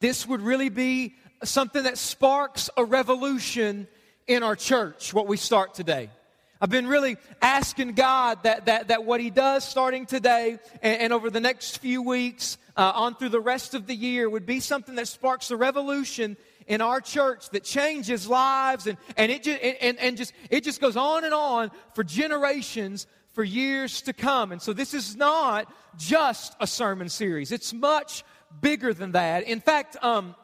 this would really be something that sparks a revolution in our church, what we start today. I've been really asking God that, that, that what He does starting today and, and over the next few weeks uh, on through the rest of the year would be something that sparks a revolution in our church that changes lives and, and, it, just, and, and just, it just goes on and on for generations for years to come. And so this is not just a sermon series, it's much bigger than that. In fact, um,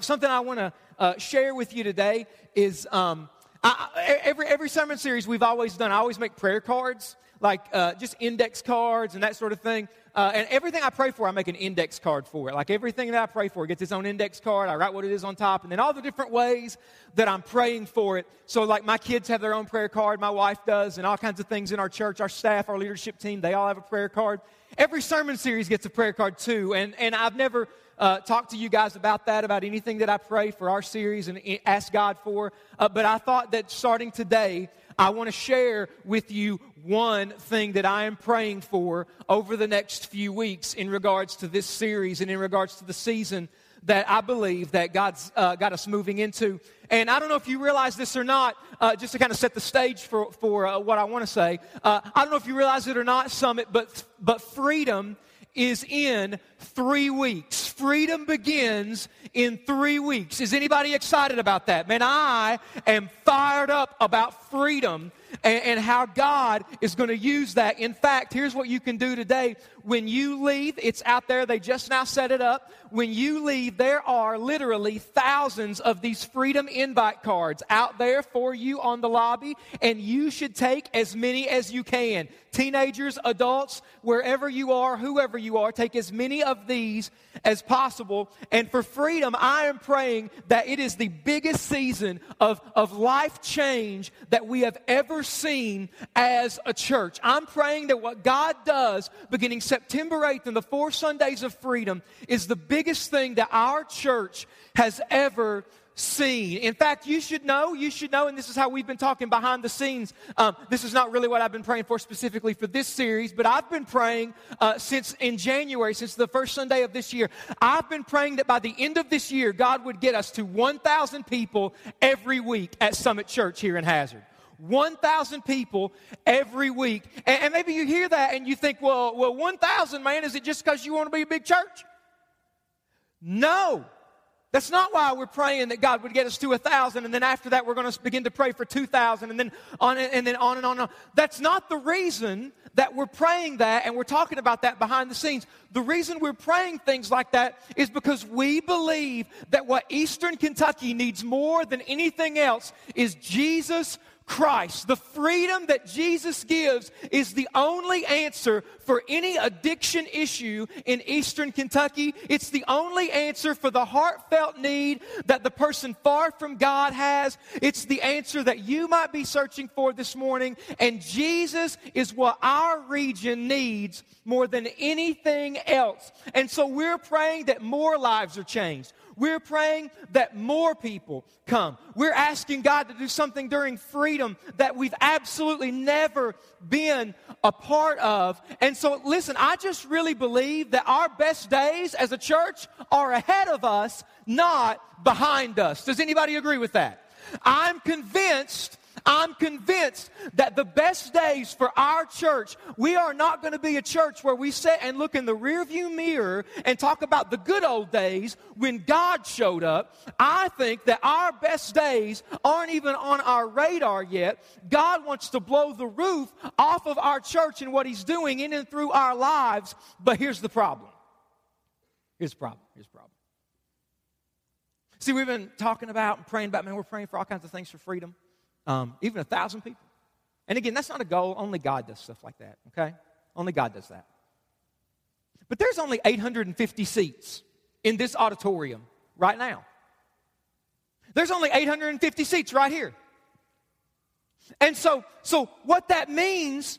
something I want to uh, share with you today is um, I, every, every sermon series we've always done, I always make prayer cards, like uh, just index cards and that sort of thing. Uh, and everything I pray for, I make an index card for it. Like everything that I pray for gets its own index card. I write what it is on top, and then all the different ways that I'm praying for it. So, like my kids have their own prayer card, my wife does, and all kinds of things in our church, our staff, our leadership team, they all have a prayer card. Every sermon series gets a prayer card too, and, and I've never uh, talk to you guys about that, about anything that I pray for our series and ask God for. Uh, but I thought that starting today, I want to share with you one thing that I am praying for over the next few weeks in regards to this series and in regards to the season that I believe that God's uh, got us moving into. And I don't know if you realize this or not, uh, just to kind of set the stage for, for uh, what I want to say. Uh, I don't know if you realize it or not, Summit, but, but freedom is in three weeks. Freedom begins in three weeks. Is anybody excited about that? Man, I am fired up about freedom and, and how God is going to use that. In fact, here's what you can do today. When you leave, it's out there, they just now set it up. When you leave, there are literally thousands of these freedom invite cards out there for you on the lobby, and you should take as many as you can. Teenagers, adults, wherever you are, whoever you are, take as many of these as possible. And for freedom, I am praying that it is the biggest season of, of life change that we have ever seen as a church. I'm praying that what God does beginning September 8th and the four Sundays of freedom is the biggest thing that our church has ever seen. In fact, you should know, you should know, and this is how we've been talking behind the scenes. Um, this is not really what I've been praying for specifically for this series, but I've been praying uh, since in January, since the first Sunday of this year. I've been praying that by the end of this year, God would get us to 1,000 people every week at Summit Church here in Hazard. 1,000 people every week. And, and, maybe you hear that and you think, well, well 1,000, man, is it just because you want to be a big church? No. That's not why we're praying that God would get us to a thousand, and then after that we're going to begin to pray for two thousand, and then on and then on and on and on. That's not the reason that we're praying that, and we're talking about that behind the scenes. The reason we're praying things like that is because we believe that what Eastern Kentucky needs more than anything else is Jesus Christ. The freedom that Jesus gives is the only answer for any addiction issue in Eastern Kentucky. It's the only answer for the heartfelt need that the person far from God has. It's the answer that you might be searching for this morning. And Jesus is what our region needs more than anything else. And so we're praying that more lives are changed. We're praying that more people come. We're asking God to do something during freedom that we've absolutely never been a part of. And so, listen, I just really believe that our best days as a church are ahead of us, not behind us. Does anybody agree with that? I'm convinced I'm convinced that the best days for our church, we are not going to be a church where we sit and look in the rearview mirror and talk about the good old days when God showed up. I think that our best days aren't even on our radar yet. God wants to blow the roof off of our church and what He's doing in and through our lives. But here's the problem. Here's the problem. Here's the problem. See, we've been talking about and praying about, man, we're praying for all kinds of things for freedom um, even a thousand people. And again, that's not a goal. Only God does stuff like that, okay? Only God does that. But there's only 850 seats in this auditorium right now. There's only 850 seats right here. And so, so what that means,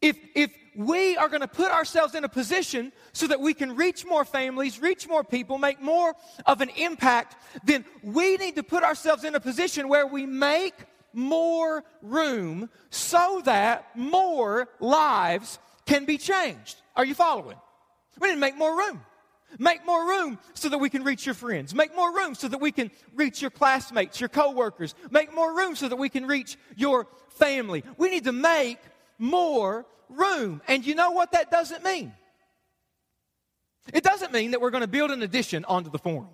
if, if we are going to put ourselves in a position so that we can reach more families, reach more people, make more of an impact, then we need to put ourselves in a position where we make more room so that more lives can be changed. Are you following? We need to make more room. Make more room so that we can reach your friends. Make more room so that we can reach your classmates, your coworkers. Make more room so that we can reach your family. We need to make more room. And you know what that doesn't mean? It doesn't mean that we're going to build an addition onto the forum.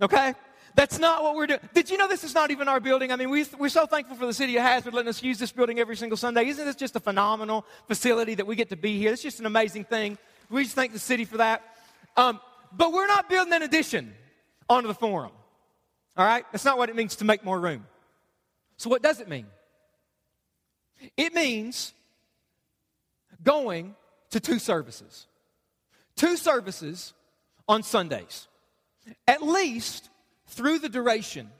Okay? That's not what we're doing. Did you know this is not even our building? I mean, we, we're so thankful for the city of Hazard letting us use this building every single Sunday. Isn't this just a phenomenal facility that we get to be here? It's just an amazing thing. We just thank the city for that. Um, but we're not building an addition onto the forum. All right? That's not what it means to make more room. So, what does it mean? It means going to two services. Two services on Sundays. At least through the duration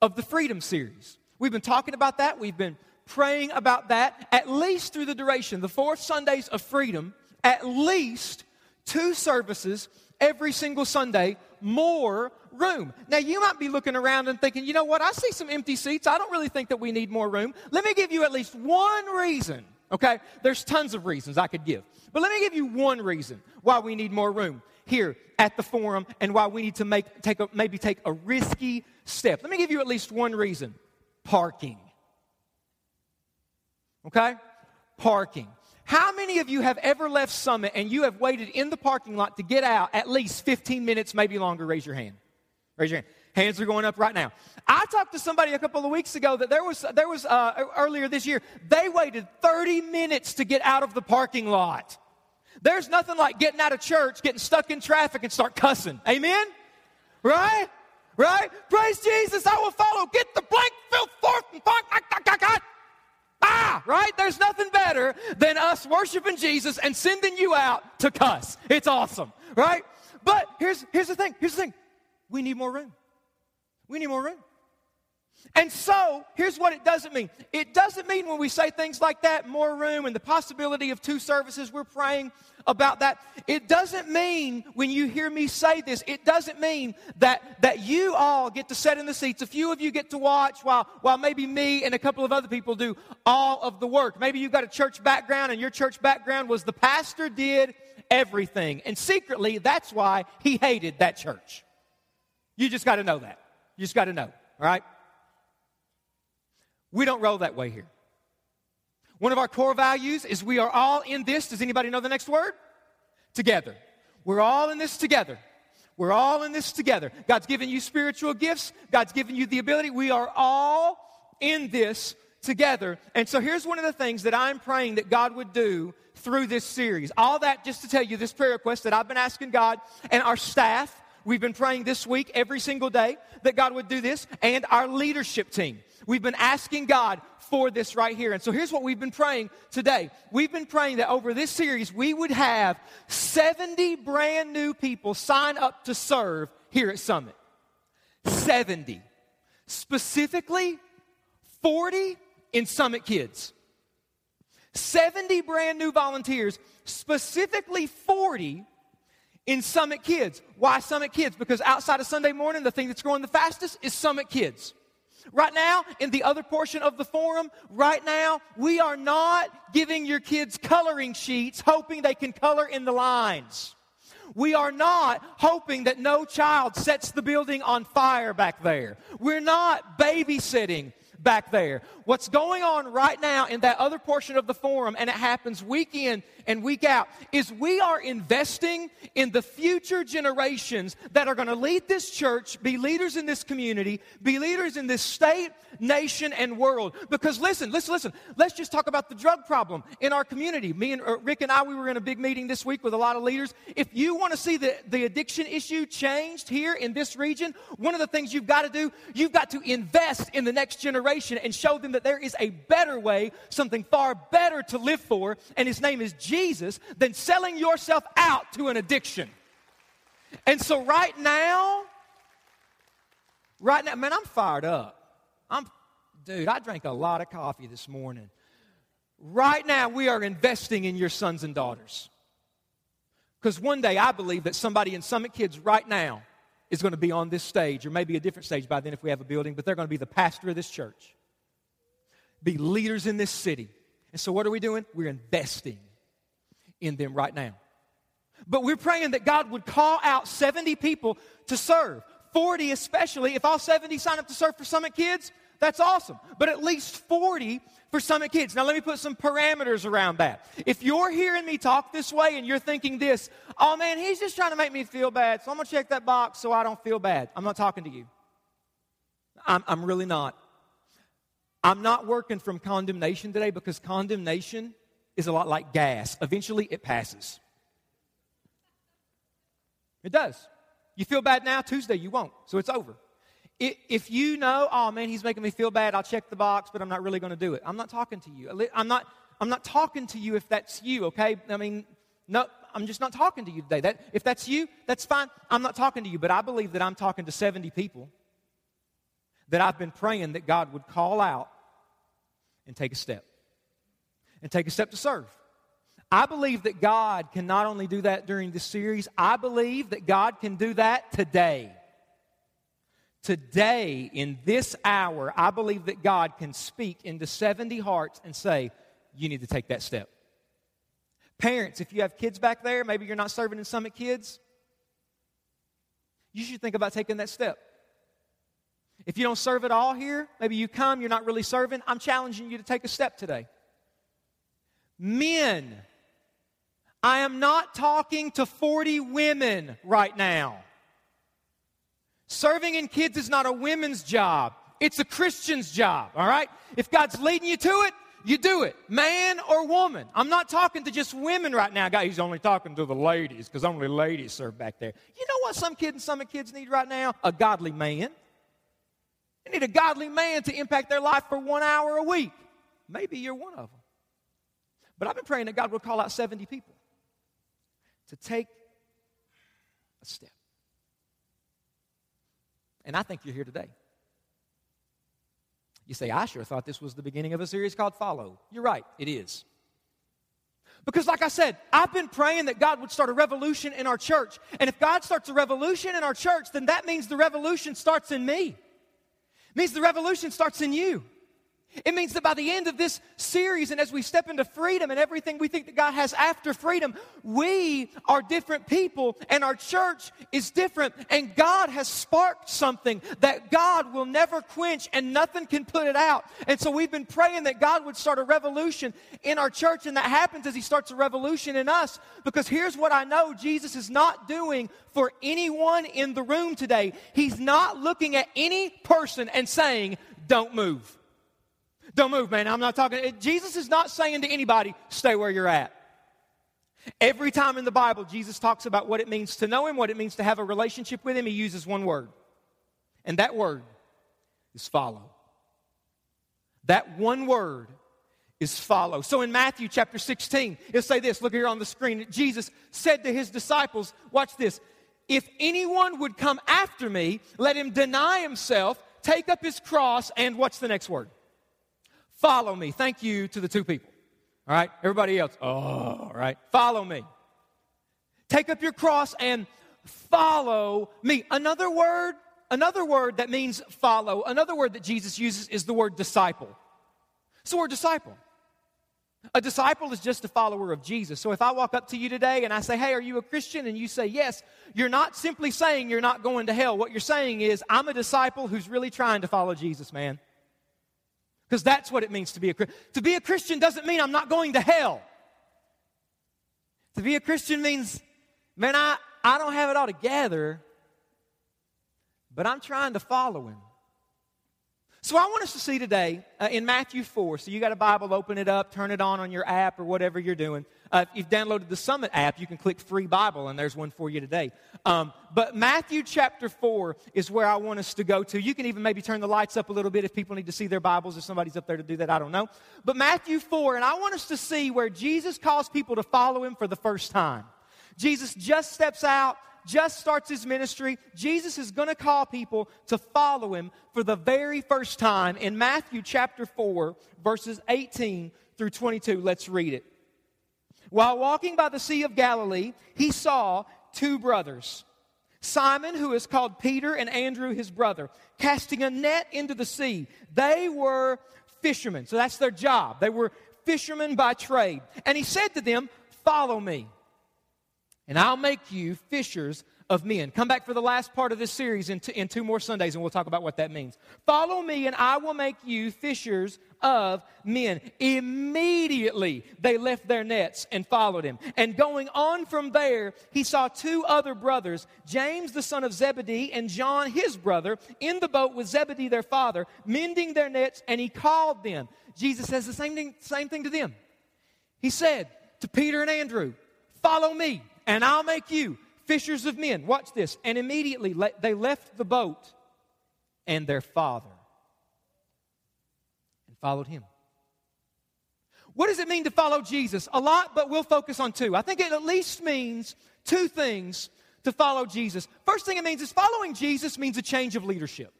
of the Freedom Series. We've been talking about that. We've been praying about that. At least through the duration, the four Sundays of freedom, at least two services every single Sunday, more room. Now, you might be looking around and thinking, you know what, I see some empty seats. I don't really think that we need more room. Let me give you at least one reason, okay? There's tons of reasons I could give. But let me give you one reason why we need more room here at the forum and why we need to make, take a, maybe take a risky step. Let me give you at least one reason parking. Okay? Parking. How many of you have ever left Summit and you have waited in the parking lot to get out at least 15 minutes, maybe longer? Raise your hand. Raise your hand. Hands are going up right now. I talked to somebody a couple of weeks ago that there was, there was uh, earlier this year, they waited 30 minutes to get out of the parking lot. There's nothing like getting out of church, getting stuck in traffic, and start cussing. Amen? Right? Right? Praise Jesus, I will follow. Get the blank, fill forth, and park. Ah, right? There's nothing better than us worshiping Jesus and sending you out to cuss. It's awesome, right? But here's, here's the thing. Here's the thing. We need more room. We need more room. And so, here's what it doesn't mean. It doesn't mean when we say things like that, more room and the possibility of two services, we're praying about that. It doesn't mean when you hear me say this, it doesn't mean that, that you all get to sit in the seats. A few of you get to watch while, while maybe me and a couple of other people do all of the work. Maybe you've got a church background and your church background was the pastor did everything. And secretly, that's why he hated that church. You just got to know that. You just got to know, all right? We don't roll that way here. One of our core values is we are all in this. Does anybody know the next word? Together. We're all in this together. We're all in this together. God's given you spiritual gifts, God's given you the ability. We are all in this together. And so here's one of the things that I'm praying that God would do through this series. All that just to tell you this prayer request that I've been asking God and our staff. We've been praying this week every single day that God would do this, and our leadership team. We've been asking God for this right here. And so here's what we've been praying today. We've been praying that over this series, we would have 70 brand new people sign up to serve here at Summit. 70. Specifically, 40 in Summit Kids. 70 brand new volunteers, specifically 40 in Summit Kids. Why Summit Kids? Because outside of Sunday morning, the thing that's growing the fastest is Summit Kids. Right now, in the other portion of the forum, right now, we are not giving your kids coloring sheets hoping they can color in the lines. We are not hoping that no child sets the building on fire back there. We're not babysitting back there. What's going on right now in that other portion of the forum, and it happens week in and week out, is we are investing in the future generations that are going to lead this church, be leaders in this community, be leaders in this state, nation, and world. Because listen, listen, listen, let's just talk about the drug problem in our community. Me and uh, Rick and I, we were in a big meeting this week with a lot of leaders. If you want to see the, the addiction issue changed here in this region, one of the things you've got to do, you've got to invest in the next generation and show them that there is a better way, something far better to live for, and his name is Jesus, than selling yourself out to an addiction. And so, right now, right now, man, I'm fired up. I'm, dude, I drank a lot of coffee this morning. Right now, we are investing in your sons and daughters. Because one day I believe that somebody in Summit Kids right now is going to be on this stage, or maybe a different stage by then if we have a building, but they're going to be the pastor of this church be leaders in this city. And so, what are we doing? We're investing in them right now. But we're praying that God would call out 70 people to serve. 40 especially. If all 70 sign up to serve for Summit Kids, that's awesome. But at least 40 for Summit Kids. Now, let me put some parameters around that. If you're hearing me talk this way and you're thinking this, oh man, he's just trying to make me feel bad, so I'm going to check that box so I don't feel bad. I'm not talking to you. I'm, I'm really not. I'm not working from condemnation today because condemnation is a lot like gas. Eventually, it passes. It does. You feel bad now, Tuesday you won't, so it's over. If you know, oh man, he's making me feel bad, I'll check the box, but I'm not really going to do it. I'm not talking to you. I'm not, I'm not talking to you if that's you, okay? I mean, no, I'm just not talking to you today. That, if that's you, that's fine. I'm not talking to you, but I believe that I'm talking to 70 people that I've been praying that God would call out and take a step. And take a step to serve. I believe that God can not only do that during this series, I believe that God can do that today. Today, in this hour, I believe that God can speak into 70 hearts and say, You need to take that step. Parents, if you have kids back there, maybe you're not serving in Summit Kids, you should think about taking that step. If you don't serve at all here, maybe you come, you're not really serving, I'm challenging you to take a step today. Men, I am not talking to 40 women right now. Serving in kids is not a women's job, it's a Christian's job, all right? If God's leading you to it, you do it, man or woman. I'm not talking to just women right now. Guy, he's only talking to the ladies because only ladies serve back there. You know what some kids and some kids need right now? A godly man. They need a godly man to impact their life for one hour a week. Maybe you're one of them. But I've been praying that God will call out 70 people to take a step. And I think you're here today. You say, I sure thought this was the beginning of a series called Follow. You're right, it is. Because, like I said, I've been praying that God would start a revolution in our church. And if God starts a revolution in our church, then that means the revolution starts in me. It means the revolution starts in you. It means that by the end of this series, and as we step into freedom and everything we think that God has after freedom, we are different people, and our church is different. And God has sparked something that God will never quench, and nothing can put it out. And so we've been praying that God would start a revolution in our church, and that happens as He starts a revolution in us. Because here's what I know Jesus is not doing for anyone in the room today He's not looking at any person and saying, Don't move. Don't move, man. I'm not talking. Jesus is not saying to anybody, stay where you're at. Every time in the Bible, Jesus talks about what it means to know Him, what it means to have a relationship with Him, He uses one word. And that word is follow. That one word is follow. So in Matthew chapter 16, it'll say this look here on the screen. Jesus said to His disciples, watch this. If anyone would come after me, let him deny himself, take up his cross, and what's the next word? Follow me. Thank you to the two people. All right? Everybody else, oh, all right. Follow me. Take up your cross and follow me. Another word, another word that means follow, another word that Jesus uses is the word disciple. The word disciple. A disciple is just a follower of Jesus. So if I walk up to you today and I say, Hey, are you a Christian? And you say, Yes, you're not simply saying you're not going to hell. What you're saying is, I'm a disciple who's really trying to follow Jesus, man. Because that's what it means to be a Christian. To be a Christian doesn't mean I'm not going to hell. To be a Christian means, man, I, I don't have it all together, but I'm trying to follow him. So I want us to see today uh, in Matthew 4. So you got a Bible, open it up, turn it on on your app or whatever you're doing. Uh, if you've downloaded the Summit app, you can click free Bible, and there's one for you today. Um, but Matthew chapter 4 is where I want us to go to. You can even maybe turn the lights up a little bit if people need to see their Bibles, if somebody's up there to do that, I don't know. But Matthew 4, and I want us to see where Jesus calls people to follow him for the first time. Jesus just steps out just starts his ministry, Jesus is going to call people to follow him for the very first time in Matthew chapter 4, verses 18 through 22. Let's read it. While walking by the Sea of Galilee, he saw two brothers. Simon, who is called Peter, and Andrew, his brother, casting a net into the sea. They were fishermen, so that's their job. They were fishermen by trade. And he said to them, Follow me and I'll make you fishers of men. Come back for the last part of this series in, t- in two more Sundays, and we'll talk about what that means. Follow me, and I will make you fishers of men. Immediately they left their nets and followed him. And going on from there, he saw two other brothers, James the son of Zebedee and John his brother, in the boat with Zebedee their father, mending their nets, and he called them. Jesus says the same thing, same thing to them. He said to Peter and Andrew, Follow me, and I'll make you fishers of men. Watch this. And immediately they left the boat and their father and followed him. What does it mean to follow Jesus? A lot, but we'll focus on two. I think it at least means two things to follow Jesus. First thing it means is following Jesus means a change of leadership.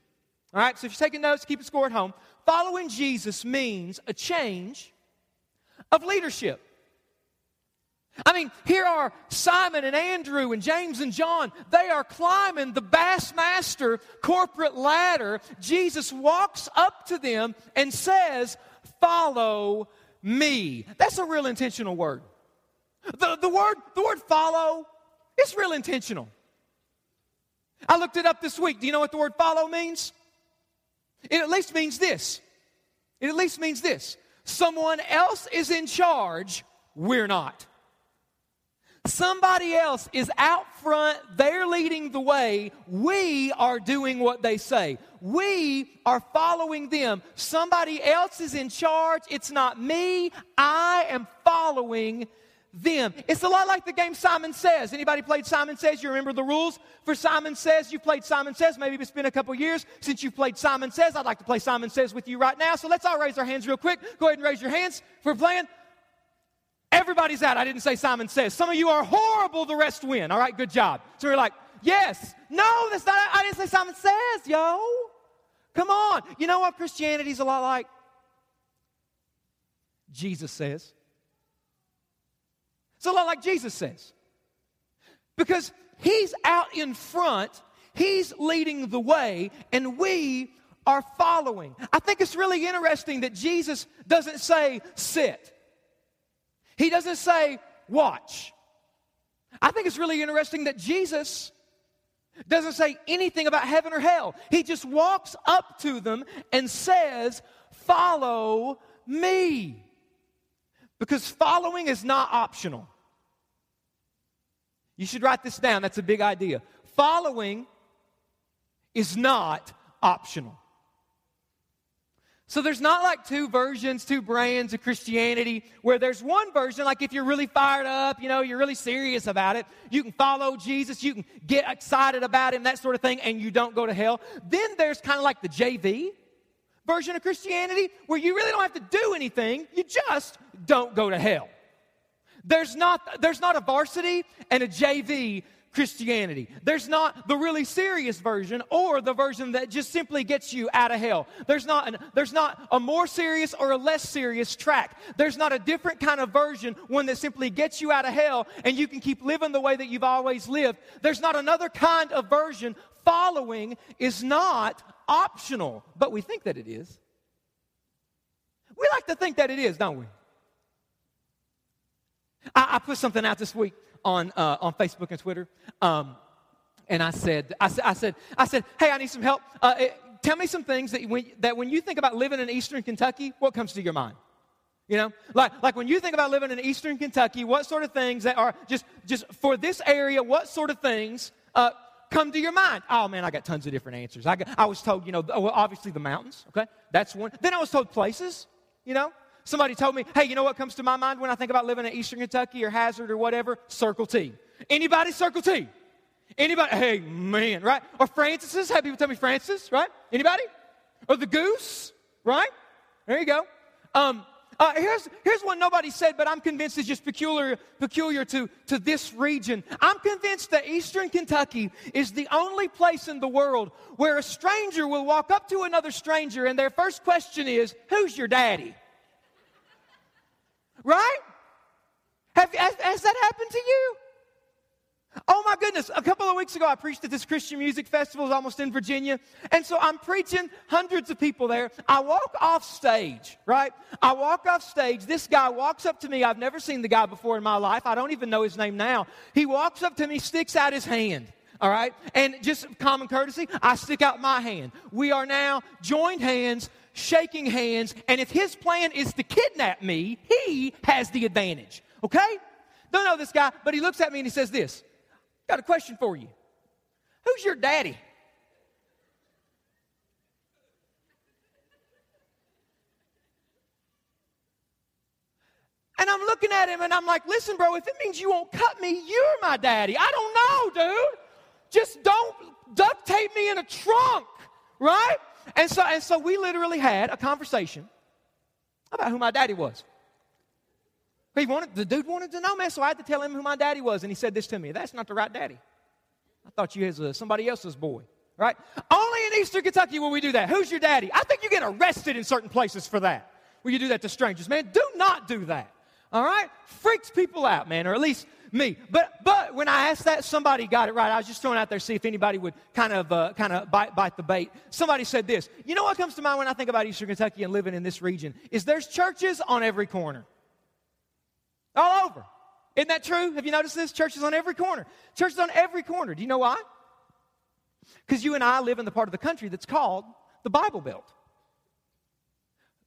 All right, so if you're taking notes, keep a score at home. Following Jesus means a change of leadership. I mean, here are Simon and Andrew and James and John. They are climbing the Bassmaster corporate ladder. Jesus walks up to them and says, Follow me. That's a real intentional word. The, the, word, the word follow is real intentional. I looked it up this week. Do you know what the word follow means? It at least means this. It at least means this. Someone else is in charge, we're not. Somebody else is out front, they're leading the way. We are doing what they say. We are following them. Somebody else is in charge. It's not me. I am following them. It's a lot like the game Simon Says. Anybody played Simon Says? You remember the rules for Simon Says? You played Simon Says. Maybe it's been a couple years since you've played Simon Says. I'd like to play Simon Says with you right now. So let's all raise our hands real quick. Go ahead and raise your hands for playing. Everybody's out. I didn't say Simon says. Some of you are horrible, the rest win. All right, good job. So we're like, yes. No, that's not, I didn't say Simon says, yo. Come on. You know what Christianity's a lot like? Jesus says. It's a lot like Jesus says. Because he's out in front, he's leading the way, and we are following. I think it's really interesting that Jesus doesn't say, sit. He doesn't say, watch. I think it's really interesting that Jesus doesn't say anything about heaven or hell. He just walks up to them and says, Follow me. Because following is not optional. You should write this down. That's a big idea. Following is not optional. So there's not like two versions, two brands of Christianity where there's one version, like if you're really fired up, you know, you're really serious about it, you can follow Jesus, you can get excited about him, that sort of thing, and you don't go to hell. Then there's kind of like the JV version of Christianity where you really don't have to do anything, you just don't go to hell. There's not, there's not a varsity and a JV Christianity. There's not the really serious version or the version that just simply gets you out of hell. There's not, an, there's not a more serious or a less serious track. There's not a different kind of version, one that simply gets you out of hell and you can keep living the way that you've always lived. There's not another kind of version. Following is not optional, but we think that it is. We like to think that it is, don't we? I, I put something out this week on, uh, on Facebook and Twitter. Um, and I said, I, I, said, I said, hey, I need some help. Uh, it, tell me some things that when, that when you think about living in eastern Kentucky, what comes to your mind? You know, like, like when you think about living in eastern Kentucky, what sort of things that are just, just for this area, what sort of things uh, come to your mind? Oh man, I got tons of different answers. I, got, I was told, you know, obviously the mountains, okay? That's one. Then I was told places, you know, Somebody told me, hey, you know what comes to my mind when I think about living in Eastern Kentucky or Hazard or whatever? Circle T. Anybody Circle T? Anybody? Hey, man, right? Or Francis's. Have people tell me Francis, right? Anybody? Or the goose, right? There you go. Um, uh, here's, here's what nobody said, but I'm convinced is just peculiar, peculiar to, to this region. I'm convinced that Eastern Kentucky is the only place in the world where a stranger will walk up to another stranger and their first question is, Who's your daddy? Right? Have, has, has that happened to you? Oh my goodness, a couple of weeks ago I preached at this Christian music festival, almost in Virginia. And so I'm preaching, hundreds of people there. I walk off stage, right? I walk off stage. This guy walks up to me. I've never seen the guy before in my life. I don't even know his name now. He walks up to me, sticks out his hand. All right? And just common courtesy, I stick out my hand. We are now joined hands, shaking hands, and if his plan is to kidnap me, he has the advantage. Okay? Don't know this guy, but he looks at me and he says this Got a question for you. Who's your daddy? And I'm looking at him and I'm like, listen, bro, if it means you won't cut me, you're my daddy. I don't know, dude. Just don't duct tape me in a trunk, right? And so, and so we literally had a conversation about who my daddy was. He wanted, the dude wanted to know, man, so I had to tell him who my daddy was. And he said this to me That's not the right daddy. I thought you was uh, somebody else's boy, right? Only in Eastern Kentucky will we do that. Who's your daddy? I think you get arrested in certain places for that. Will you do that to strangers? Man, do not do that. All right? Freaks people out, man, or at least me. But but when I asked that, somebody got it right. I was just throwing out there to see if anybody would kind of uh, kind of bite, bite the bait. Somebody said this. You know what comes to mind when I think about Eastern Kentucky and living in this region is there's churches on every corner. All over. Isn't that true? Have you noticed this? Churches on every corner. Churches on every corner. Do you know why? Because you and I live in the part of the country that's called the Bible Belt.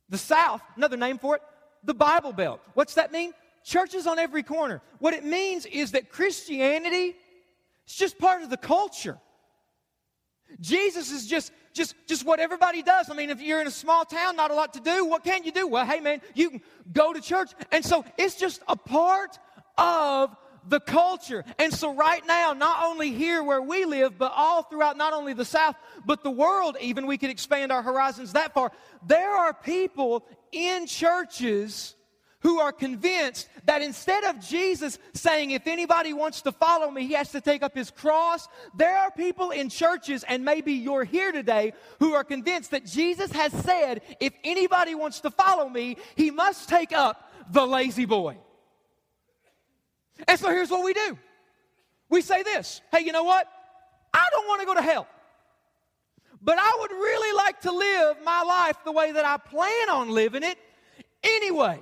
The South, another name for it, the Bible Belt. What's that mean? Churches on every corner. What it means is that Christianity is just part of the culture. Jesus is just just just what everybody does. I mean, if you're in a small town, not a lot to do, what can you do? Well, hey man, you can go to church. And so it's just a part of the culture. And so right now, not only here where we live, but all throughout not only the South, but the world even, we could expand our horizons that far. There are people in churches who are convinced that instead of Jesus saying, if anybody wants to follow me, he has to take up his cross, there are people in churches, and maybe you're here today, who are convinced that Jesus has said, if anybody wants to follow me, he must take up the La-Z-Boy. And so here's what we do we say this hey, you know what? I don't want to go to hell. But I would really like to live my life the way that I plan on living it anyway.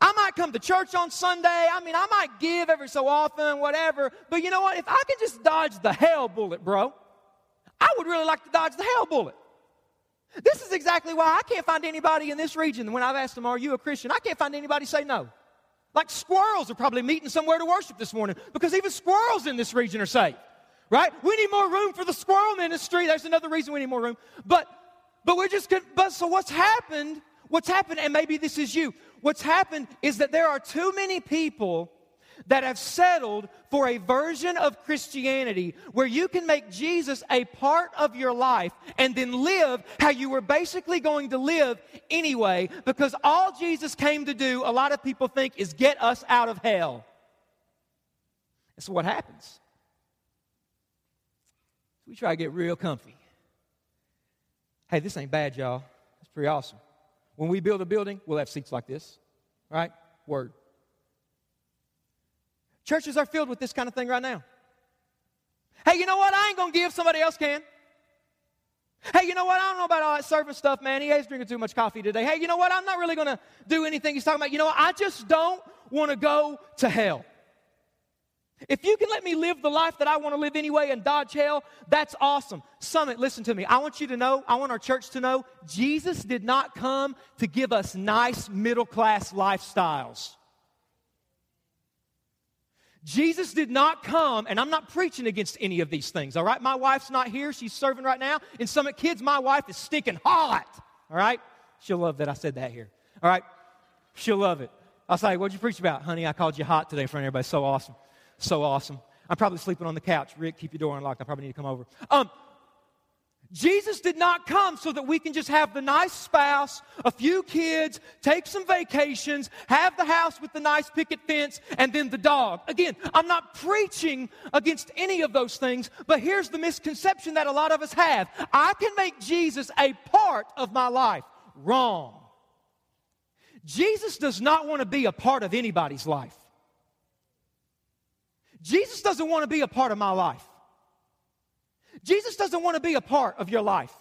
I might come to church on Sunday. I mean, I might give every so often, whatever. But you know what? If I can just dodge the hell bullet, bro, I would really like to dodge the hell bullet. This is exactly why I can't find anybody in this region. When I've asked them, Are you a Christian? I can't find anybody say no. Like squirrels are probably meeting somewhere to worship this morning because even squirrels in this region are saved. Right? We need more room for the squirrel ministry. There's another reason we need more room. But but we're just but so what's happened What's happened, and maybe this is you, what's happened is that there are too many people that have settled for a version of Christianity where you can make Jesus a part of your life and then live how you were basically going to live anyway, because all Jesus came to do, a lot of people think, is get us out of hell. That's what happens. We try to get real comfy. Hey, this ain't bad, y'all. It's pretty awesome. When we build a building, we'll have seats like this, right? Word. Churches are filled with this kind of thing right now. Hey, you know what? I ain't going to give, somebody else can. Hey, you know what? I don't know about all that service stuff, man. He is drinking too much coffee today. Hey, you know what? I'm not really going to do anything he's talking about. You know what? I just don't want to go to hell. If you can let me live the life that I want to live anyway and dodge hell, that's awesome. Summit, listen to me. I want you to know, I want our church to know, Jesus did not come to give us nice middle class lifestyles. Jesus did not come, and I'm not preaching against any of these things, all right? My wife's not here. She's serving right now. In Summit Kids, my wife is stinking hot, all right? She'll love that I said that here, all right? She'll love it. I'll say, What'd you preach about? Honey, I called you hot today in front of everybody. So awesome so awesome. I'm probably sleeping on the couch. Rick, keep your door unlocked. I probably need to come over. Um, Jesus did not come so that we can just have the nice spouse, a few kids, take some vacations, have the house with the nice picket fence, and then the dog. Again, I'm not preaching against any of those things, but here's the misconception that a lot of us have I can make Jesus a part of my life. Wrong. Jesus does not want to be a part of anybody's life. Jesus doesn't want to be a part of my life. Jesus doesn't want to be a part of your life.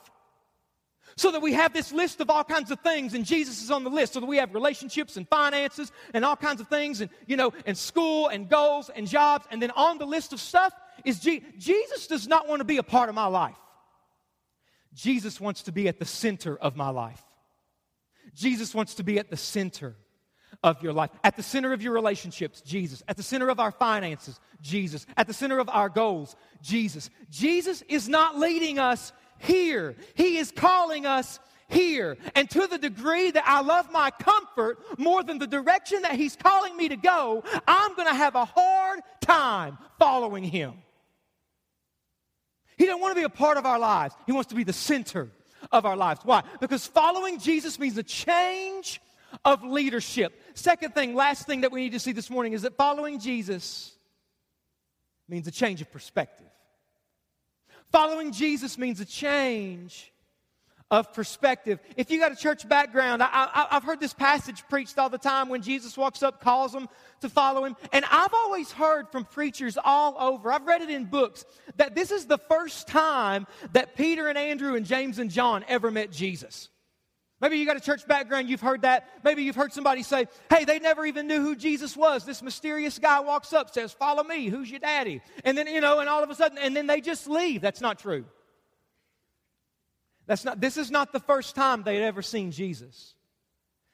So that we have this list of all kinds of things, and Jesus is on the list. So that we have relationships and finances and all kinds of things, and you know, and school and goals and jobs, and then on the list of stuff is Je- Jesus does not want to be a part of my life. Jesus wants to be at the center of my life. Jesus wants to be at the center of your life. At the center of your relationships, Jesus. At the center of our finances, Jesus. At the center of our goals, Jesus. Jesus is not leading us here, He is calling us here. And to the degree that I love my comfort more than the direction that He's calling me to go, I'm going to have a hard time following Him. He doesn't want to be a part of our lives, He wants to be the center of our lives. Why? Because following Jesus means a change of leadership. Second thing, last thing that we need to see this morning is that following Jesus means a change of perspective. Following Jesus means a change of perspective. If you got a church background, I, have heard this passage preached all the time when Jesus walks up, calls them to follow him. And I've always heard from preachers all over, I've read it in books, that this is the first time that Peter and Andrew and James and John ever met Jesus. Maybe you got a church background, you've heard that. Maybe you've heard somebody say, hey, they never even knew who Jesus was. This mysterious guy walks up, says, follow me, who's your daddy? And then, you know, and all of a sudden, and then they just leave. That's not true. That's not, this is not the first time they had ever seen Jesus.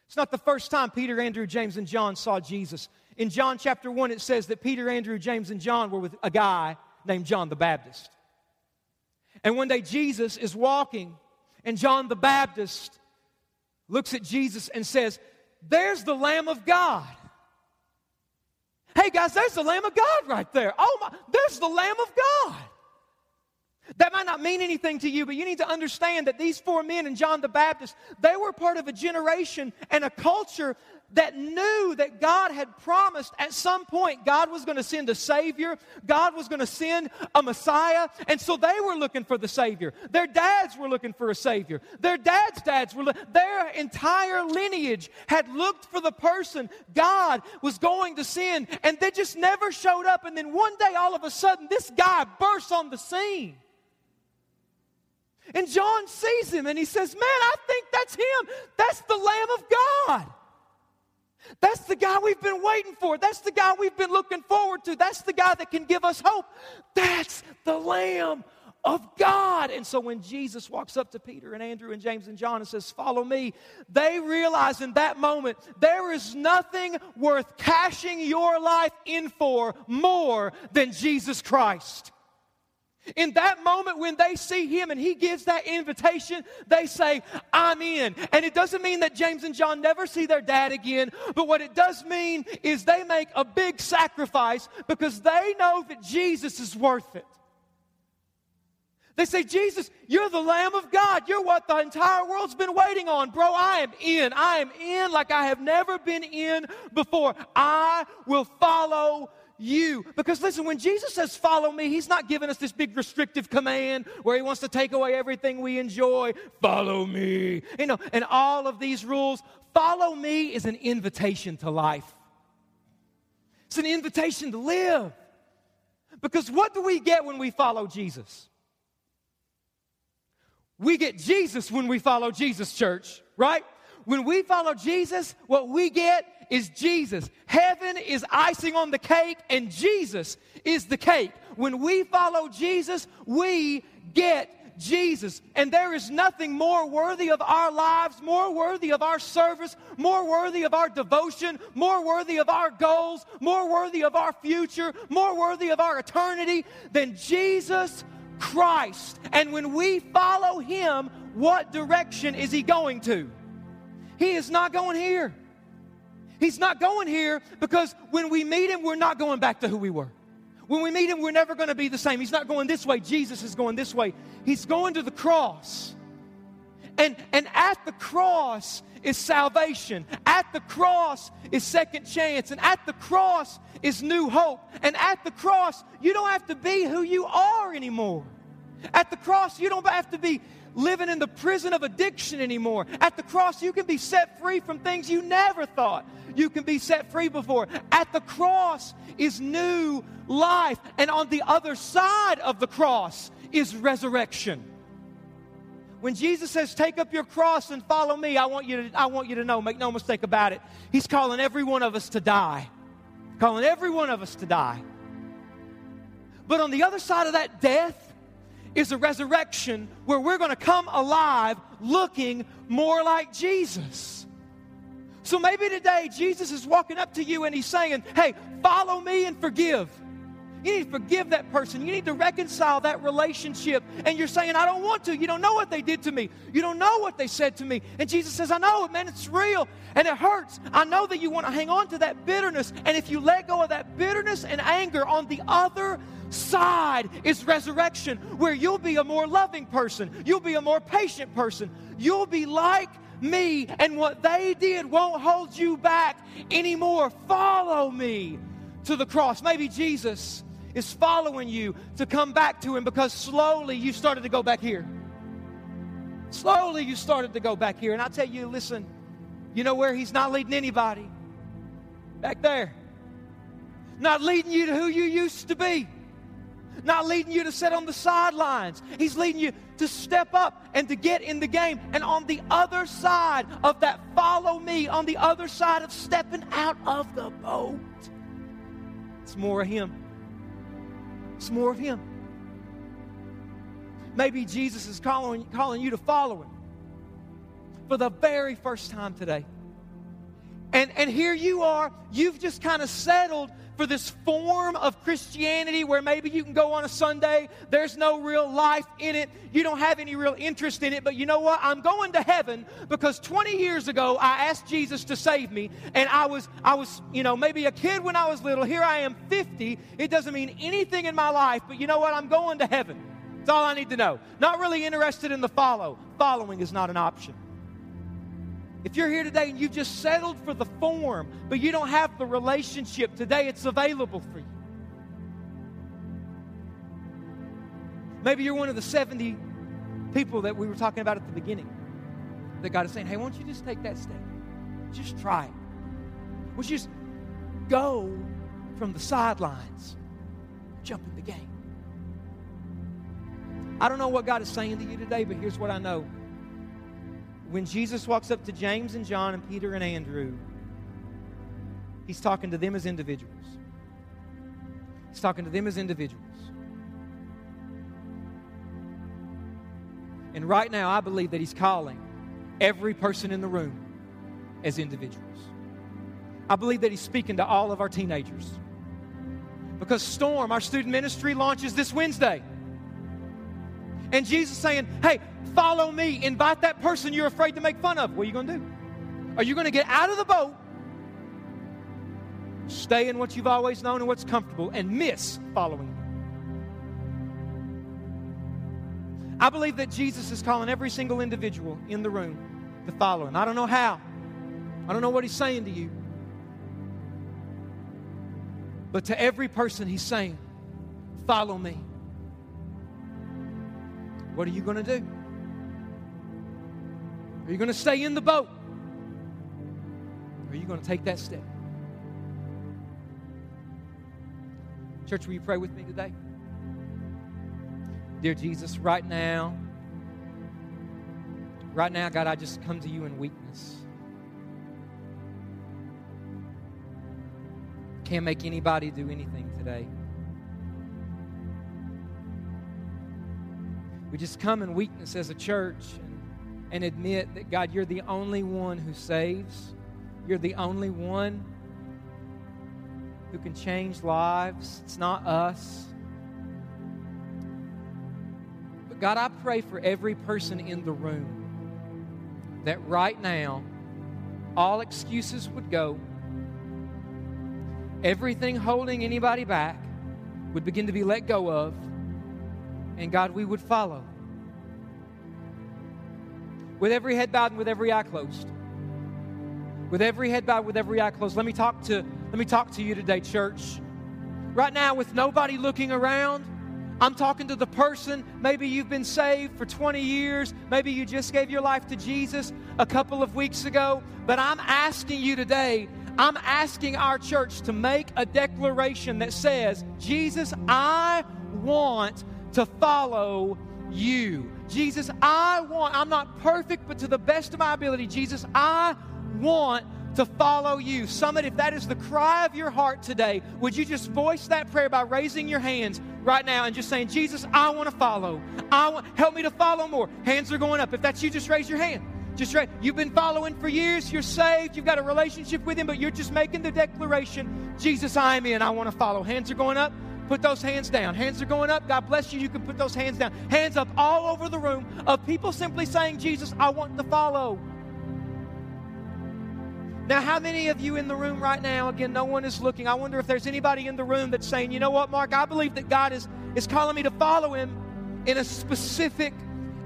It's not the first time Peter, Andrew, James, and John saw Jesus. In John chapter 1, it says that Peter, Andrew, James, and John were with a guy named John the Baptist. And one day Jesus is walking, and John the Baptist looks at Jesus and says, There's the Lamb of God. Hey guys, there's the Lamb of God right there. Oh my, there's the Lamb of God. That might not mean anything to you, but you need to understand that these four men and John the Baptist, they were part of a generation and a culture that knew that God had promised at some point God was going to send a Savior, God was going to send a Messiah, and so they were looking for the Savior. Their dads were looking for a Savior. Their dads' dads were, their entire lineage had looked for the person God was going to send, and they just never showed up. And then one day, all of a sudden, this guy bursts on the scene. And John sees him and he says, Man, I think that's him. That's the Lamb of God. That's the guy we've been waiting for. That's the guy we've been looking forward to. That's the guy that can give us hope. That's the Lamb of God. And so when Jesus walks up to Peter and Andrew and James and John and says, Follow me, they realize in that moment there is nothing worth cashing your life in for more than Jesus Christ. In that moment, when they see him and he gives that invitation, they say, I'm in. And it doesn't mean that James and John never see their dad again, but what it does mean is they make a big sacrifice because they know that Jesus is worth it. They say, Jesus, you're the Lamb of God. You're what the entire world's been waiting on. Bro, I am in. I am in like I have never been in before. I will follow you. Because listen, when Jesus says, follow me, he's not giving us this big restrictive command where he wants to take away everything we enjoy. Follow me. You know, and all of these rules. Follow me is an invitation to life, it's an invitation to live. Because what do we get when we follow Jesus? We get Jesus when we follow Jesus, church, right? When we follow Jesus, what we get is Jesus. Heaven is icing on the cake, and Jesus is the cake. When we follow Jesus, we get Jesus. And there is nothing more worthy of our lives, more worthy of our service, more worthy of our devotion, more worthy of our goals, more worthy of our future, more worthy of our eternity than Jesus Christ. And when we follow Him, what direction is He going to? He is not going here. He's not going here because when we meet him, we're not going back to who we were. When we meet him, we're never going to be the same. He's not going this way. Jesus is going this way. He's going to the cross. And, and at the cross is salvation. At the cross is second chance. And at the cross is new hope. And at the cross, you don't have to be who you are anymore. At the cross, you don't have to be living in the prison of addiction anymore. At the cross, you can be set free from things you never thought you can be set free before. At the cross is new life. And on the other side of the cross is resurrection. When Jesus says, Take up your cross and follow me, I want you to, I want you to know, make no mistake about it, He's calling every one of us to die. Calling every one of us to die. But on the other side of that death, is a resurrection where we're going to come alive looking more like Jesus. So maybe today Jesus is walking up to you and he's saying, Hey, follow me and forgive. You need to forgive that person. You need to reconcile that relationship. And you're saying, I don't want to. You don't know what they did to me. You don't know what they said to me. And Jesus says, I know it, man. It's real and it hurts. I know that you want to hang on to that bitterness. And if you let go of that bitterness and anger on the other side is resurrection, where you'll be a more loving person, you'll be a more patient person, you'll be like me, and what they did won't hold you back anymore. Follow me to the cross. Maybe Jesus is following you to come back to Him because slowly you started to go back here. Slowly you started to go back here. And I tell you, listen, you know where He's not leading anybody? Back there. Not leading you to who you used to be not leading you to sit on the sidelines. He's leading you to step up and to get in the game. And on the other side of that, follow me, on the other side of stepping out of the boat, it's more of Him. It's more of Him. Maybe Jesus is calling, calling you to follow Him for the very first time today. And, and here you are, you've just kind of settled for this form of Christianity where maybe you can go on a Sunday, there's no real life in it, you don't have any real interest in it, but you know what? I'm going to heaven because 20 years ago I asked Jesus to save me, and I was, I was, you know, maybe a kid when I was little. Here I am 50. It doesn't mean anything in my life, but you know what? I'm going to heaven. That's all I need to know. Not really interested in the follow. Following is not an option. If you're here today and you've just settled for the form, but you don't have the relationship, today it's available for you. Maybe you're one of the 70 people that we were talking about at the beginning that God is saying, hey, won't you just take that step? Just try it. Won't you just go from the sidelines, jump in the game? I don't know what God is saying to you today, but here's what I know when Jesus walks up to James and John and Peter and Andrew, he's talking to them as individuals. He's talking to them as individuals. And right now, I believe that he's calling every person in the room as individuals. I believe that he's speaking to all of our teenagers. Because Storm, our student ministry, launches this Wednesday. And Jesus saying, hey, follow me. Invite that person you're afraid to make fun of. What are you going to do? Are you going to get out of the boat, stay in what you've always known and what's comfortable, and miss following me? I believe that Jesus is calling every single individual in the room to follow him. I don't know how. I don't know what he's saying to you. But to every person, he's saying, Follow me. What are you going to do? Are you going to stay in the boat? Or are you going to take that step? Church, will you pray with me today? Dear Jesus, right now, right now, God, I just come to you in weakness. Can't make anybody do anything today. We just come in weakness as a church and, and admit that, God, you're the only one who saves. You're the only one who can change lives. It's not us. But God, I pray for every person in the room that right now all excuses would go, everything holding anybody back would begin to be let go of and God, we would follow. With every head bowed and with every eye closed. With every head bowed, with every eye closed. Let me talk to, let me talk to you today, church. Right now, with nobody looking around, I'm talking to the person, maybe you've been saved for 20 years, maybe you just gave your life to Jesus a couple of weeks ago, but I'm asking you today, I'm asking our church to make a declaration that says, Jesus, I want to follow you. Jesus, I want, I'm not perfect, but to the best of my ability, Jesus, I want to follow you. Summit, if that is the cry of your heart today, would you just voice that prayer by raising your hands right now and just saying, Jesus, I want to follow. I want, help me to follow more. Hands are going up. If that's you, just raise your hand. Just right. You've been following for years. You're saved. You've got a relationship with Him, but you're just making the declaration, Jesus, I'm in. I want to follow. Hands are going up. Put those hands down. Hands are going up. God bless you. You can put those hands down. Hands up all over the room of people simply saying, Jesus, I want to follow. Now, how many of you in the room right now, again, no one is looking. I wonder if there's anybody in the room that's saying, you know what, Mark, I believe that God is, is calling me to follow Him in a specific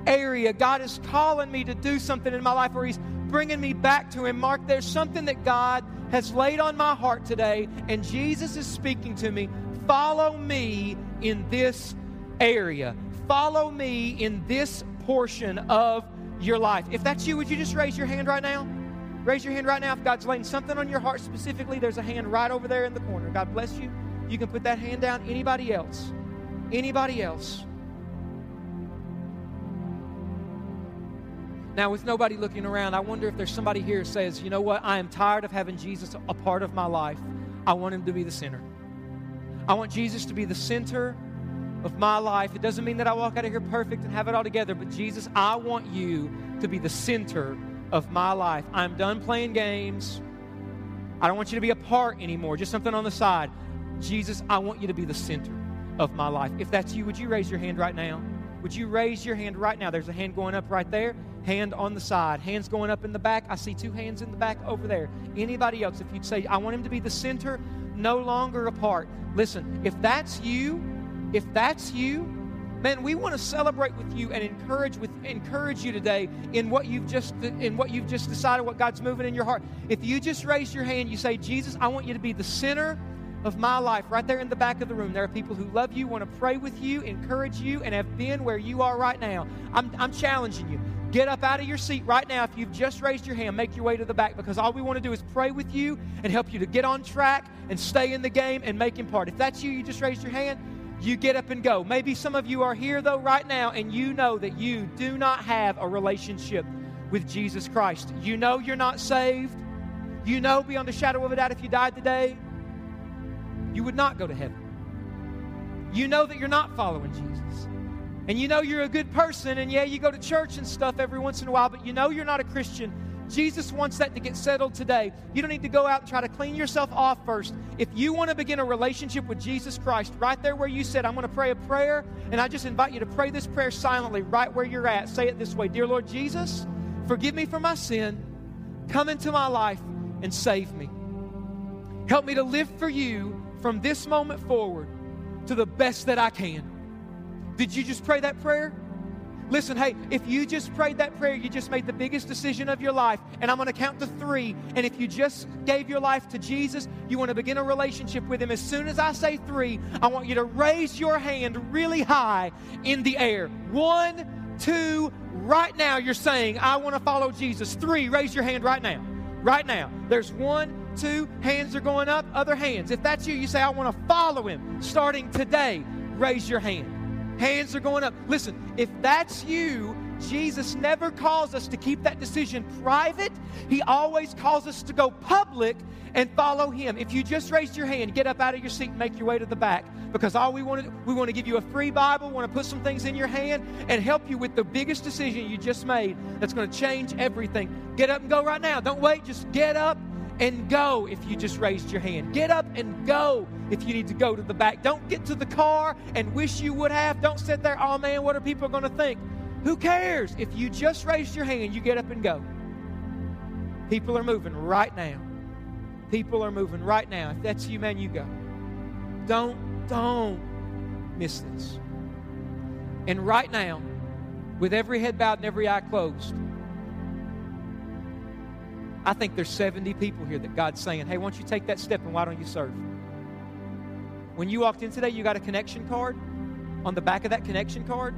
area. God is calling me to do something in my life where He's bringing me back to Him. Mark, there's something that God has laid on my heart today, and Jesus is speaking to me. Follow me in this area. Follow me in this portion of your life. If that's you, would you just raise your hand right now? Raise your hand right now if God's laying something on your heart specifically. There's a hand right over there in the corner. God bless you. You can put that hand down. Anybody else? Anybody else? Now, with nobody looking around, I wonder if there's somebody here who says, you know what? I am tired of having Jesus a part of my life. I want him to be the center. I want Jesus to be the center of my life. It doesn't mean that I walk out of here perfect and have it all together, but Jesus, I want you to be the center of my life. I'm done playing games. I don't want you to be a part anymore, just something on the side. Jesus, I want you to be the center of my life. If that's you, would you raise your hand right now? Would you raise your hand right now? There's a hand going up right there, hand on the side, hands going up in the back. I see two hands in the back over there. Anybody else, if you'd say, I want him to be the center, no longer apart. Listen, if that's you, if that's you, Man, we want to celebrate with you and encourage with encourage you today in what you've just in what you've just decided what God's moving in your heart. If you just raise your hand, you say, "Jesus, I want you to be the center of my life." Right there in the back of the room, there are people who love you, want to pray with you, encourage you, and have been where you are right now. I'm, I'm challenging you. Get up out of your seat right now. If you've just raised your hand, make your way to the back because all we want to do is pray with you and help you to get on track and stay in the game and make him part. If that's you, you just raised your hand you get up and go. Maybe some of you are here, though, right now, and you know that you do not have a relationship with Jesus Christ. You know you're not saved. You know beyond a shadow of a doubt if you died today, you would not go to heaven. You know that you're not following Jesus. And you know you're a good person, and yeah, you go to church and stuff every once in a while, but you know you're not a Christian Jesus wants that to get settled today. You don't need to go out and try to clean yourself off first. If you want to begin a relationship with Jesus Christ, right there where you said, I'm going to pray a prayer, and I just invite you to pray this prayer silently right where you're at. Say it this way Dear Lord Jesus, forgive me for my sin. Come into my life and save me. Help me to live for you from this moment forward to the best that I can. Did you just pray that prayer? Listen, hey, if you just prayed that prayer, you just made the biggest decision of your life. And I'm going to count to three. And if you just gave your life to Jesus, you want to begin a relationship with Him. As soon as I say three, I want you to raise your hand really high in the air. One, two, right now you're saying, I want to follow Jesus. Three, raise your hand right now. Right now. There's one, two, hands are going up, other hands. If that's you, you say, I want to follow Him starting today, raise your hand. Hands are going up. Listen, if that's you, Jesus never calls us to keep that decision private. He always calls us to go public and follow him. If you just raised your hand, get up out of your seat and make your way to the back because all we want to we want to give you a free Bible, want to put some things in your hand and help you with the biggest decision you just made that's going to change everything. Get up and go right now. Don't wait, just get up and go if you just raised your hand. Get up and go if you need to go to the back. Don't get to the car and wish you would have. Don't sit there, oh man, what are people going to think? Who cares? If you just raised your hand, you get up and go. People are moving right now. People are moving right now. If that's you, man, you go. Don't, don't miss this. And right now, with every head bowed and every eye closed, I think there's 70 people here that God's saying, hey, why don't you take that step and why don't you serve? When you walked in today, you got a connection card. on the back of that connection card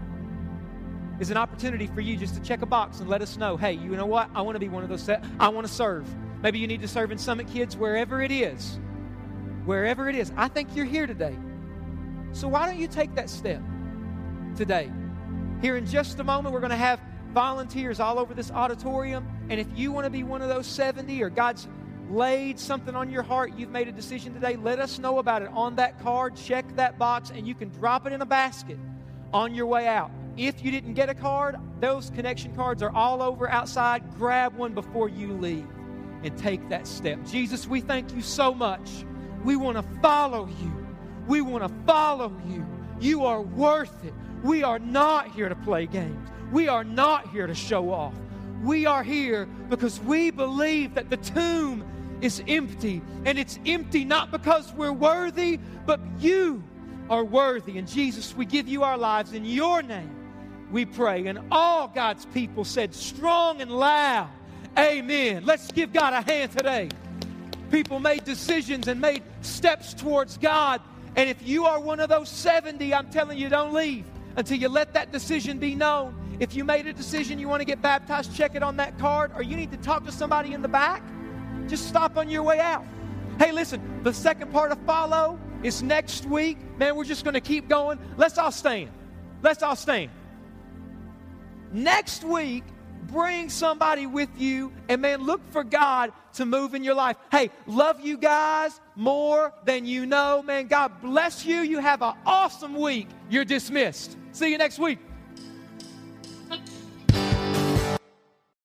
is an opportunity for you just to check a box and let us know hey, you know what? I want to be one of those. Set. I want to serve. Maybe you need to serve in Summit Kids, wherever it is. Wherever it is. I think you're here today. So why don't you take that step today? Here in just a moment, we're going to have volunteers all over this auditorium. And if you want to be one of those 70 or God's laid something on your heart, you've made a decision today, let us know about it on that card. Check that box, and you can drop it in a basket on your way out. If you didn't get a card, those connection cards are all over outside. Grab one before you leave and take that step. Jesus, we thank you so much. We want to follow you. We want to follow you. You are worth it. We are not here to play games. We are not here to show off. We are here because we believe that the tomb is empty. And it's empty not because we're worthy, but you are worthy. And Jesus, we give you our lives in your name. We pray. And all God's people said, strong and loud, Amen. Let's give God a hand today. People made decisions and made steps towards God. And if you are one of those 70, I'm telling you, don't leave until you let that decision be known. If you made a decision you want to get baptized, check it on that card, or you need to talk to somebody in the back, just stop on your way out. Hey, listen, the second part of follow is next week. Man, we're just going to keep going. Let's all stand. Let's all stand. Next week, bring somebody with you and man, look for God to move in your life. Hey, love you guys more than you know. Man, God bless you. You have an awesome week. You're dismissed. See you next week.